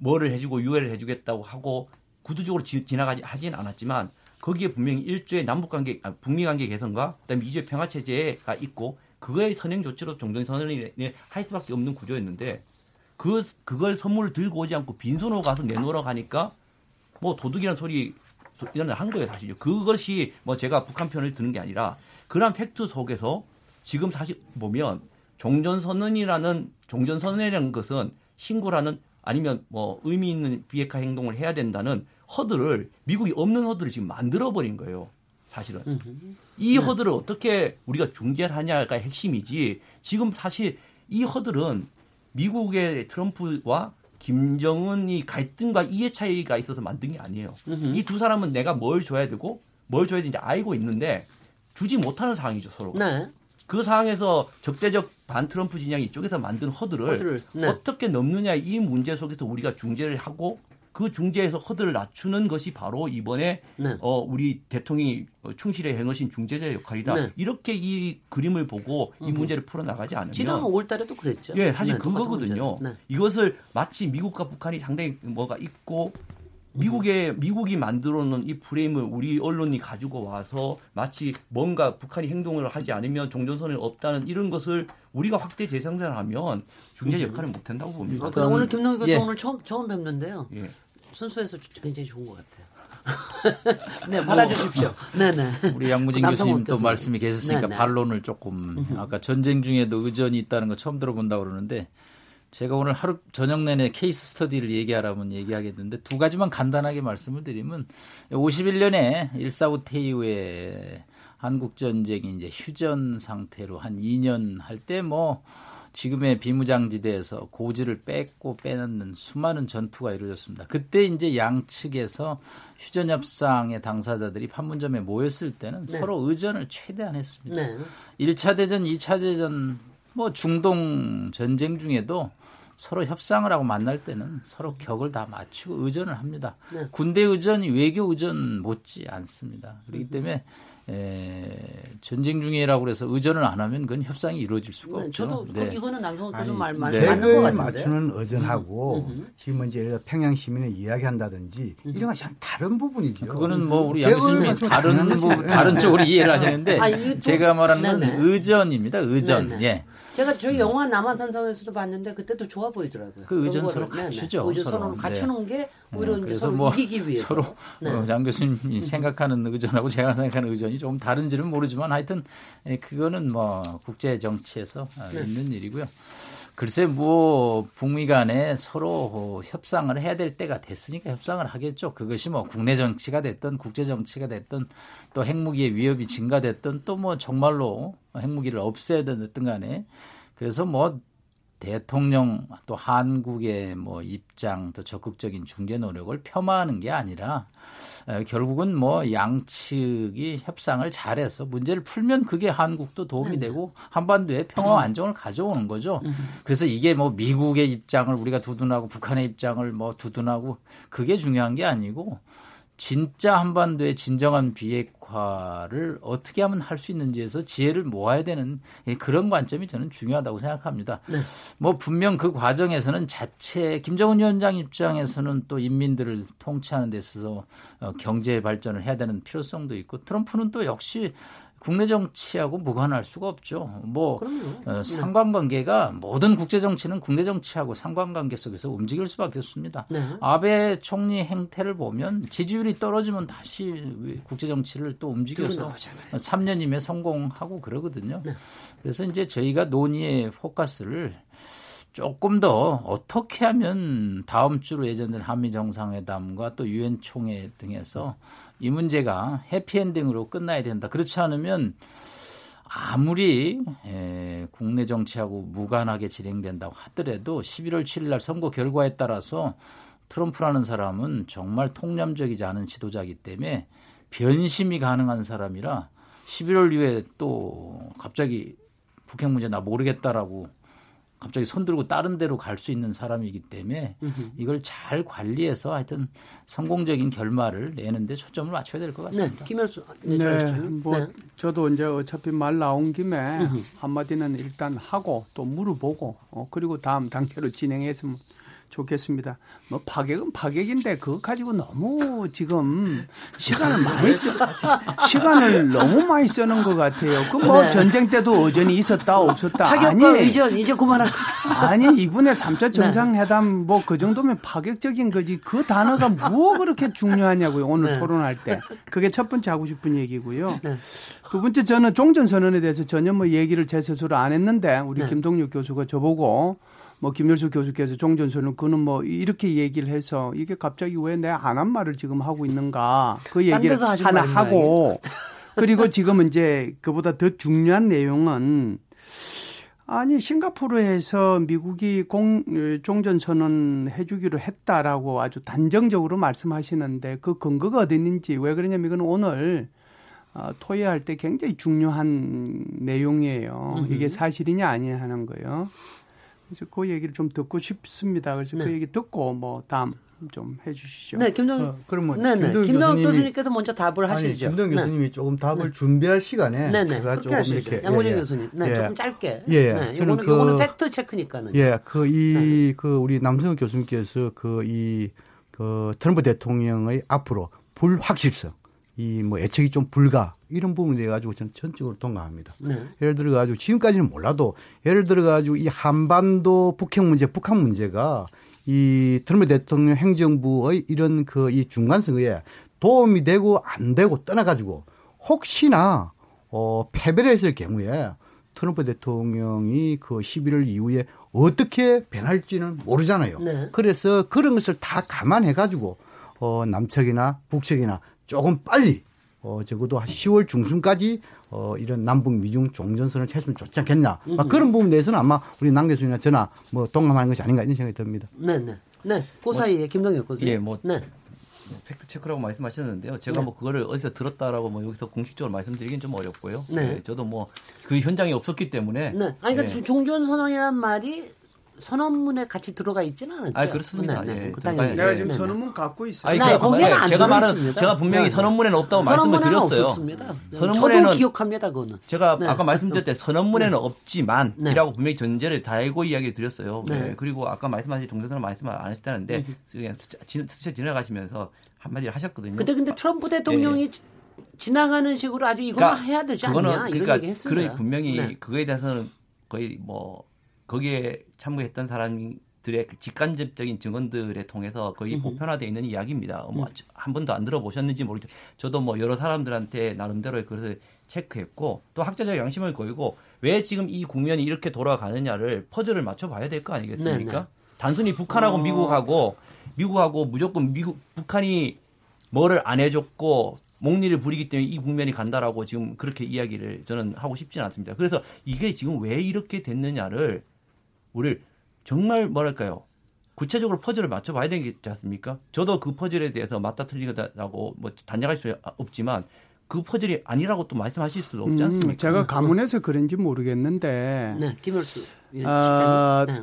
뭐를 해주고 유해를 해주겠다고 하고 구두적으로 지, 지나가지 하진 않았지만 거기에 분명히 일조의 남북 관계, 아, 북미 관계 개선과 그다음에 이주의 평화 체제가 있고 그거의 선행 조치로 종전 선언을 할 수밖에 없는 구조였는데 그 그걸 선물을 들고 오지 않고 빈손으로 가서 내놓으러 가니까 뭐 도둑이라는 소리 이런 한 거예요 사실요. 그것이 뭐 제가 북한 편을 드는 게 아니라 그런 팩트 속에서 지금 사실 보면 종전선언이라는 종전선언이라는 것은 신고라는 아니면 뭐 의미 있는 비핵화 행동을 해야 된다는 허들을 미국이 없는 허들을 지금 만들어 버린 거예요. 사실은 이 네. 허들을 어떻게 우리가 중재를 하냐가 핵심이지 지금 사실 이 허들은 미국의 트럼프와 김정은이 갈등과 이해 차이가 있어서 만든 게 아니에요. 이 두 사람은 내가 뭘 줘야 되고 뭘 줘야 되는지 알고 있는데 주지 못하는 상황이죠 서로. 네. 그 상황에서 적대적 반 트럼프 진영이 이쪽에서 만든 허들을, 허들을 네. 어떻게 넘느냐 이 문제 속에서 우리가 중재를 하고 그 중재에서 허들을 낮추는 것이 바로 이번에 네. 어, 우리 대통령이 충실히 해놓으신 중재자 역할이다. 네. 이렇게 이 그림을 보고 이 문제를 풀어나가지 않으면 지난 5월달에도 그랬죠. 예, 사실 네, 그거거든요. 네. 이것을 마치 미국과 북한이 상당히 뭐가 있고 미국의 미국이 만들어 놓은 이 프레임을 우리 언론이 가지고 와서 마치 뭔가 북한이 행동을 하지 않으면 종전선이 없다는 이런 것을 우리가 확대 재생산하면 중재 역할을 못 한다고 봅니다. 아, 오늘 김동희 교수 예. 오늘 처음 처음 뵙는데요. 예. 순수해서 굉장히 좋은 것 같아요. 네, 받아주십시오. 네네. 우리 양무진 교수님 또 말씀이 계셨으니까 네네. 반론을 조금 아까 전쟁 중에도 의전이 있다는 거 처음 들어본다 고 그러는데 제가 오늘 하루 저녁 내내 케이스 스터디를 얘기하라면 얘기하겠는데 두 가지만 간단하게 말씀을 드리면 51년에 145 태이후에 한국 전쟁이 이제 휴전 상태로 한 2년 할 때뭐 지금의 비무장지대에서 고지를 뺏고 빼놓는 수많은 전투가 이루어졌습니다. 그때 이제 양측에서 휴전 협상의 당사자들이 판문점에 모였을 때는 네. 서로 의전을 최대한 했습니다. 네. 1차 대전, 2차 대전 뭐 중동 전쟁 중에도 서로 협상을 하고 만날 때는 서로 격을 다 맞추고 의전을 합니다. 네. 군대 의전이 외교 의전 못지 않습니다. 그렇기 때문에 에, 전쟁 중이라고 그래서 의전을 안 하면 그건 협상이 이루어질 수가 네, 없죠. 저도 그 네. 이거는 남성 교수 말 맞는 네. 것 같은데. 맞추는 의전하고 음. 음. 지금 이제 예를 들어 평양 시민을 이야기한다든지 음. 이런 것이 다른 부분이죠. 그거는 뭐 우리 양 교수님이 다른 부분 다른 쪽으로 이해를 하시는데 아, 제가 말하는 건 의전입니다. 의전. 네네. 예. 제가 저희 영화 남한산성에서도 봤는데 그때도 좋아 보이더라고요. 그 의전 서로 갖추죠. 의전 서로 갖추는 게 오히려 네. 그래서 뭐 이기기 위해서 서로 네. 어, 장 교수님이 생각하는 의전하고 제가 생각하는 의전이 조금 다른지는 모르지만 하여튼 예, 그거는 뭐 국제 정치에서 아, 네. 있는 일이고요. 글쎄 뭐 북미 간에 서로 협상을 해야 될 때가 됐으니까 협상을 하겠죠. 그것이 뭐 국내 정치가 됐든 국제 정치가 됐든 또 핵무기의 위협이 증가됐든 또 뭐 정말로 핵무기를 없애야 되든 간에 그래서 뭐 대통령 또 한국의 뭐 입장 또 적극적인 중재 노력을 폄하하는 게 아니라 결국은 뭐 양측이 협상을 잘해서 문제를 풀면 그게 한국도 도움이 네. 되고 한반도에 평화 안정을 가져오는 거죠. 음. 그래서 이게 뭐 미국의 입장을 우리가 두둔하고 북한의 입장을 뭐 두둔하고 그게 중요한 게 아니고 진짜 한반도의 진정한 비핵화를 어떻게 하면 할 수 있는지에서 지혜를 모아야 되는 예, 그런 관점이 저는 중요하다고 생각합니다. 네. 뭐 분명 그 과정에서는 자체 김정은 위원장 입장에서는 또 인민들을 통치하는 데 있어서 어, 경제 발전을 해야 되는 필요성도 있고 트럼프는 또 역시 국내 정치하고 무관할 수가 없죠. 뭐 어, 상관관계가 모든 국제 정치는 국내 정치하고 상관관계 속에서 움직일 수밖에 없습니다. 네. 아베 총리 행태를 보면 지지율이 떨어지면 다시 국제 정치를 또 움직여서 3년임에 성공하고 그러거든요. 네. 그래서 이제 저희가 논의의 포커스를 조금 더 어떻게 하면 다음 주로 예정된 한미 정상회담과 또 유엔 총회 등에서 이 문제가 해피엔딩으로 끝나야 된다. 그렇지 않으면 아무리 에, 국내 정치하고 무관하게 진행된다고 하더라도 11월 7일 날 선거 결과에 따라서 트럼프라는 사람은 정말 통념적이지 않은 지도자이기 때문에 변심이 가능한 사람이라 11월 이후에 또 갑자기 북핵 문제 나 모르겠다라고 갑자기 손 들고 다른 데로 갈 수 있는 사람이기 때문에 이걸 잘 관리해서 하여튼 성공적인 결말을 내는데 초점을 맞춰야 될 것 같습니다. 네, 김현수. 네, 네 뭐 네. 저도 이제 어차피 말 나온 김에 한마디는 일단 하고 또 물어보고 어, 그리고 다음 단계로 진행했으면 좋겠습니다. 뭐 파격은 파격인데 그거 가지고 너무 지금 시간을 많이 써 시간을 너무 많이 쓰는 것 같아요. 그뭐 네. 전쟁 때도 의전이 있었다 없었다 파격과 아니 의전 이제 그만하 아니 이분의 3차 정상회담 뭐 그 정도면 파격적인 거지 그 단어가 뭐 그렇게 중요하냐고요 오늘 네. 토론할 때 그게 첫 번째 하고 싶은 얘기고요. 네. 두 번째 저는 종전 선언에 대해서 전혀 뭐 얘기를 제 스스로 안 했는데 우리 네. 김동육 교수가 저보고 뭐 김열수 교수께서 종전선언 그는 뭐 이렇게 얘기를 해서 이게 갑자기 왜 내 안 한 말을 지금 하고 있는가 그 얘기를 하나 하고 그리고 지금 이제 그보다 더 중요한 내용은 아니 싱가포르에서 미국이 공 종전 선언 해주기로 했다라고 아주 단정적으로 말씀하시는데 그 근거가 어디 있는지 왜 그러냐면 이건 오늘 어, 토의할 때 굉장히 중요한 내용이에요. 이게 사실이냐 아니냐 하는 거예요. 그래서 그 얘기를 좀 듣고 싶습니다. 그래서 그 네. 그 얘기 듣고 뭐 다음 좀 해주시죠. 네, 김동 어, 그러면 네, 네. 김동 교수님께서 먼저 답을 하시죠. 아니, 김동 네. 교수님이 네. 조금 답을 네. 준비할 시간에 네, 네. 제가 조금 하시죠. 이렇게 양호진 예, 예. 교수님, 네, 예. 조금 짧게. 예, 네, 저는 그, 이거는 팩트 체크니까는. 예, 그이그 그 우리 남성 교수님께서 그 이그 그 트럼프 대통령의 앞으로 불확실성 이 뭐 애착이 좀 불가 이런 부분에 대해 가지고 저는 전적으로 동감합니다. 네. 예를 들어 가지고 지금까지는 몰라도 예를 들어 가지고 이 한반도 북핵 문제, 북한 문제가 이 트럼프 대통령 행정부의 이런 그 이 중간 선거에 도움이 되고 안 되고 떠나가지고 혹시나 어 패배를 했을 경우에 트럼프 대통령이 그 11월 이후에 어떻게 변할지는 모르잖아요. 네. 그래서 그런 것을 다 감안해 가지고 어 남측이나 북측이나 조금 빨리 어 적어도 10월 중순까지 어 이런 남북 미중 종전선을 했으면 좋지 않겠냐. 음. 그런 부분 내에서는 아마 우리 남 교수님이나 저나 뭐 동감하는 것이 아닌가 이런 생각이 듭니다. 네, 네. 네. 그 사이에 뭐, 김동엽 교수님. 예, 뭐 네. 팩트 체크라고 말씀하셨는데요. 제가 네. 뭐 그거를 어디서 들었다라고 뭐 여기서 공식적으로 말씀드리긴 좀 어렵고요. 네. 네 저도 뭐 그 현장에 없었기 때문에. 네. 아니 그러니까 네. 종전 선언이란 말이 선언문에 같이 들어가 있지는 않았죠. 아 그렇습니다. 네, 네. 예. 그 내가 지금 선언문 갖고 있어요. 아니, 네, 거기는 안 제가 말은 제가 분명히 선언문에는 없다고 말씀을 드렸어요. 없었습니다. 선언문에는 저도 기억합니다. 그거는. 제가 아까 말씀드렸을 때 선언문에는 없지만이라고 분명히 전제를 달고 이야기를 드렸어요. 네. 그리고 아까 말씀하신 종전선언 말씀을 안 하셨다는데 그냥 스쳐 지나가시면서 한마디를 하셨거든요. 근데 근데 트럼프 대통령이 예. 지나가는 식으로 아주 이거 그러니까 해야 되지 않냐 그거는, 이런 그러니까 얘기 했습니다. 그런 분명히 네. 그거에 대해서는 거의 뭐 거기에 참고했던 사람들의 그 직간접적인 증언들에 통해서 거의 보편화되어 있는 이야기입니다. 뭐 한 번도 안 들어보셨는지 모르겠죠. 저도 뭐 여러 사람들한테 나름대로 그것을 체크했고 또 학자적 양심을 거이고 왜 지금 이 국면이 이렇게 돌아가느냐를 퍼즐을 맞춰봐야 될 거 아니겠습니까? 네네. 네. 단순히 북한하고 어... 미국하고 미국하고 무조건 미국 북한이 뭐를 안 해줬고 목리를 부리기 때문에 이 국면이 간다라고 지금 그렇게 이야기를 저는 하고 싶지는 않습니다. 그래서 이게 지금 왜 이렇게 됐느냐를 우리 정말 뭐랄까요 구체적으로 퍼즐을 맞춰봐야 되지 않습니까? 저도 그 퍼즐에 대해서 맞다 틀리다라고 뭐 단정할 수 없지만 그 퍼즐이 아니라고 또 말씀하실 수도 없지 음, 않습니까? 음, 제가 가문에서 그런지 모르겠는데, 네, 김열수 아, 네.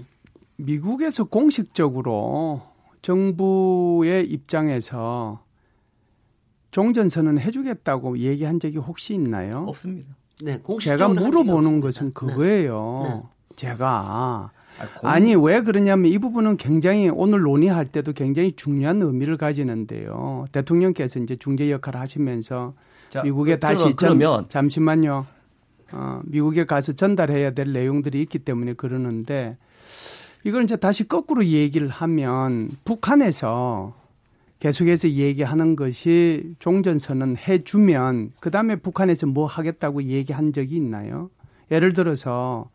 미국에서 공식적으로 정부의 입장에서 종전선언 해주겠다고 얘기한 적이 혹시 있나요? 없습니다. 네, 제가 물어보는 것은 네. 그거예요. 네. 네. 제가 아니 왜 그러냐면 이 부분은 굉장히 오늘 논의할 때도 굉장히 중요한 의미를 가지는데요. 대통령께서 이제 중재 역할을 하시면서 자, 미국에 그, 다시 그러면 전, 잠시만요. 어, 미국에 가서 전달해야 될 내용들이 있기 때문에 그러는데 이걸 이제 다시 거꾸로 얘기를 하면 북한에서 계속해서 얘기하는 것이 종전선언 해주면 그 다음에 북한에서 뭐 하겠다고 얘기한 적이 있나요? 예를 들어서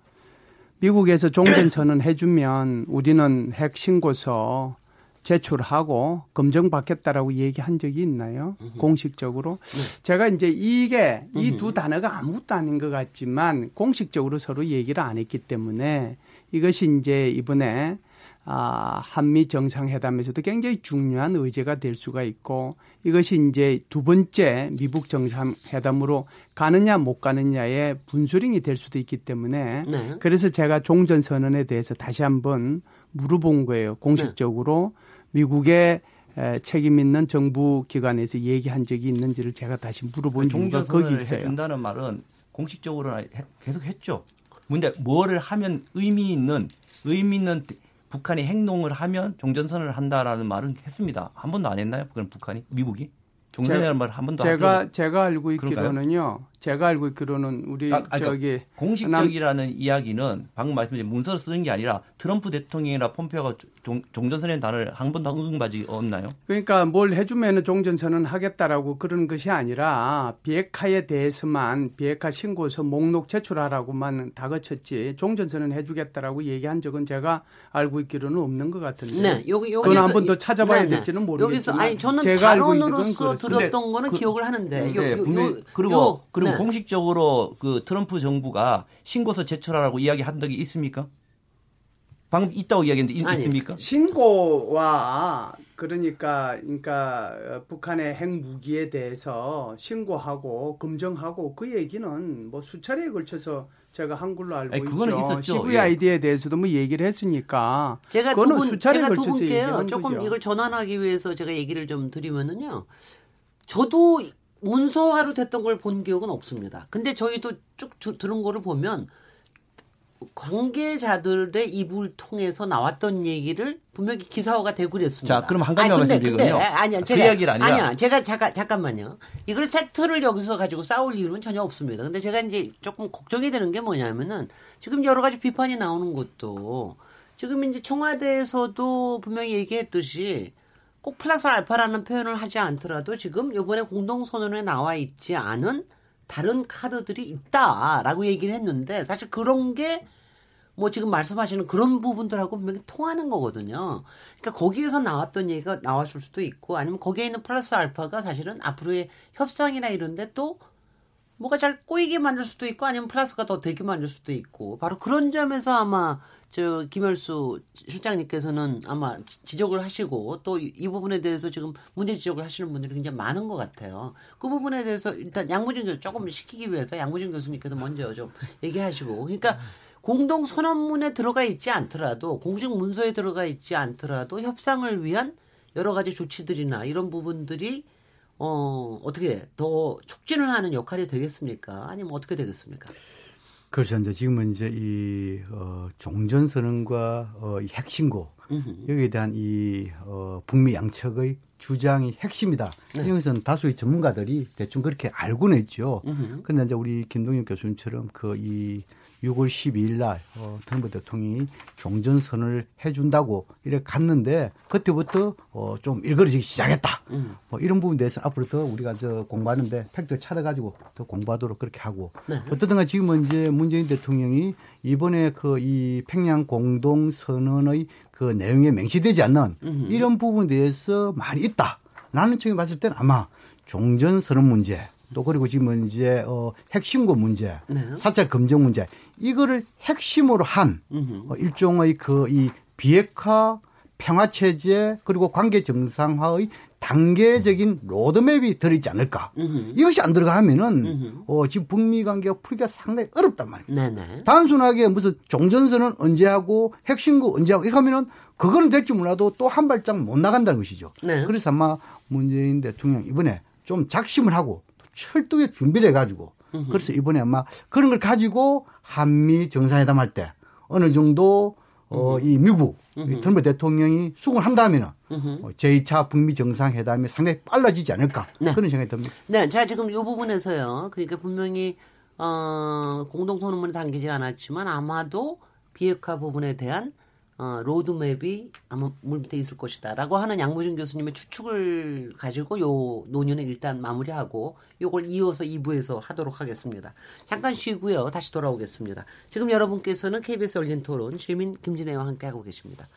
미국에서 종전 선언 해 주면 우리는 핵 신고서 제출하고 검증받겠다라고 얘기한 적이 있나요? 공식적으로? 네. 제가 이제 이게 이 두 단어가 아무것도 아닌 것 같지만 공식적으로 서로 얘기를 안 했기 때문에 이것이 이제 이번에 아, 한미 정상회담에서도 굉장히 중요한 의제가 될 수가 있고 이것이 이제 두 번째 미북 정상회담으로 가느냐 못 가느냐의 분수령이 될 수도 있기 때문에 네. 그래서 제가 종전 선언에 대해서 다시 한번 물어본 거예요. 공식적으로 네. 미국의 책임 있는 정부 기관에서 얘기한 적이 있는지를 제가 다시 물어본 이유가 거기 있어요. 된다는 말은 공식적으로 계속 했죠. 근데 뭐를 하면 의미 있는 의미 있는 북한이 행동을 하면 종전선언을 한다라는 말은 했습니다. 한 번도 안 했나요? 그럼 북한이 미국이 종전이라는 말을 한 번도 제가 안 제가 알고 있기로는요. 제가 알고 있기로는 우리 아, 저기 공식적이라는 남... 이야기는 방금 말씀드린 문서를 쓰는 게 아니라 트럼프 대통령이나 폼페오가 종, 종전선언 단어를 한 번도 응응받지 없나요? 그러니까 뭘 해주면은 종전선언 하겠다라고 그런 것이 아니라 비핵화에 대해서만 비핵화 신고서 목록 제출하라고만 다그쳤지 종전선언 해주겠다라고 얘기한 적은 제가 알고 있기로는 없는 것 같은데. 네, 여기 여기 그건 한 번 더 찾아봐야 네, 네. 될지는 모르겠지만 여기서 아니 저는 제가 발언으로서 들었던 거는 그, 기억을 하는데. 네, 요, 요, 요, 그리고 요, 그리고 네. 공식적으로 그 트럼프 정부가 신고서 제출하라고 이야기한 적이 있습니까? 방금 있다고 이야기했는데 아니, 있습니까? 신고와 그러니까 그러니까 어, 북한의 핵무기에 대해서 신고하고 검증하고 그 얘기는 뭐 수차례에 걸쳐서 제가 한글로 알고 아니, 그거는 있죠. 있었죠. CVID에 예. 대해서도 뭐 얘기를 했으니까 제가 두 분, 수차례에 제가 두 분께요. 조금 거죠. 이걸 전환하기 위해서 제가 얘기를 좀 드리면은요. 저도 문서화로 됐던 걸 본 기억은 없습니다. 근데 저희도 쭉 들은 거를 보면 관계자들의 입을 통해서 나왔던 얘기를 분명히 기사화가 되고 그랬습니다. 자, 그럼 한 가지만 말씀드리거든요. 아니야, 제가, 그 이야기를 아니라. 아니야, 제가 잠깐 잠깐만요. 이걸 팩트를 여기서 가지고 싸울 이유는 전혀 없습니다. 근데 제가 이제 조금 걱정이 되는 게 뭐냐면은 지금 여러 가지 비판이 나오는 것도 지금 이제 청와대에서도 분명히 얘기했듯이 꼭 플러스 알파라는 표현을 하지 않더라도 지금 이번에 공동선언에 나와 있지 않은 다른 카드들이 있다라고 얘기를 했는데 사실 그런 게 뭐 지금 말씀하시는 그런 부분들하고 분명히 통하는 거거든요. 그러니까 거기에서 나왔던 얘기가 나왔을 수도 있고 아니면 거기에 있는 플러스 알파가 사실은 앞으로의 협상이나 이런데 또 뭐가 잘 꼬이게 만들 수도 있고 아니면 플러스가 더 되게 만들 수도 있고 바로 그런 점에서 아마 저 김열수 실장님께서는 아마 지적을 하시고 또 이 부분에 대해서 지금 문제 지적을 하시는 분들이 굉장히 많은 것 같아요. 그 부분에 대해서 일단 양무진 교수 조금 시키기 위해서 양무진 교수님께서 먼저 좀 얘기하시고 그러니까 공동 선언문에 들어가 있지 않더라도 공식 문서에 들어가 있지 않더라도 협상을 위한 여러 가지 조치들이나 이런 부분들이 어, 어떻게 더 촉진을 하는 역할이 되겠습니까? 아니면 어떻게 되겠습니까? 그렇죠. 이제 지금은 이제 이 어, 종전 선언과 어, 이 핵신고 여기에 대한 이 어, 북미 양측의 주장이 핵심이다. 네. 여기서는 다수의 전문가들이 대충 그렇게 알고는 있죠. 그런데 이제 우리 김동현 교수님처럼 그이 6월 12일 날 어, 트럼프 대통령이 종전선언을 해준다고 이렇게 갔는데 그때부터 어, 좀 일그러지기 시작했다. 음. 뭐 이런 부분에 대해서 앞으로 더 우리가 저 공부하는데 팩트를 찾아가지고 더 공부하도록 그렇게 하고 네. 어떻든가 지금은 이제 문재인 대통령이 이번에 그 이 평양 공동선언의 그 내용에 명시되지 않는 음흠. 이런 부분에 대해서 말이 있다. 나는 지금 봤을 때는 아마 종전선언 문제 또 그리고 지금 이제 어 핵심고 문제, 네. 사찰 검증 문제 이거를 핵심으로 한 어, 일종의 그 이 비핵화 평화 체제 그리고 관계 정상화의 단계적인 로드맵이 들어있지 않을까. 으흠. 이것이 안 들어가면은 어, 지금 북미 관계가 풀기가 상당히 어렵단 말입니다. 네네. 단순하게 무슨 종전선은 언제 하고 핵심구 언제 하고 이렇게 하면은 그거는 될지 몰라도 또 한 발짝 못 나간다는 것이죠. 네. 그래서 아마 문재인 대통령 이번에 좀 작심을 하고 철두에 준비를 해가지고 그래서 이번에 아마 그런 걸 가지고 한미 정상회담 할 때 어느 정도 어, 이 미국 트럼프 대통령이 수긍을 한다면은 어, 제2차 북미 정상회담이 상당히 빨라지지 않을까 네. 그런 생각이 듭니다. 네, 자 지금 이 부분에서요. 그러니까 분명히 어, 공동선언문에 담기지 않았지만 아마도 비핵화 부분에 대한 어, 로드맵이 아마 물 밑에 있을 것이다라고 하는 양무준 교수님의 추측을 가지고 요 논의는 일단 마무리하고 요걸 이어서 2부에서 하도록 하겠습니다. 잠깐 쉬고요. 다시 돌아오겠습니다. 지금 여러분께서는 KBS 열린 토론 시민 김진애와 함께하고 계십니다.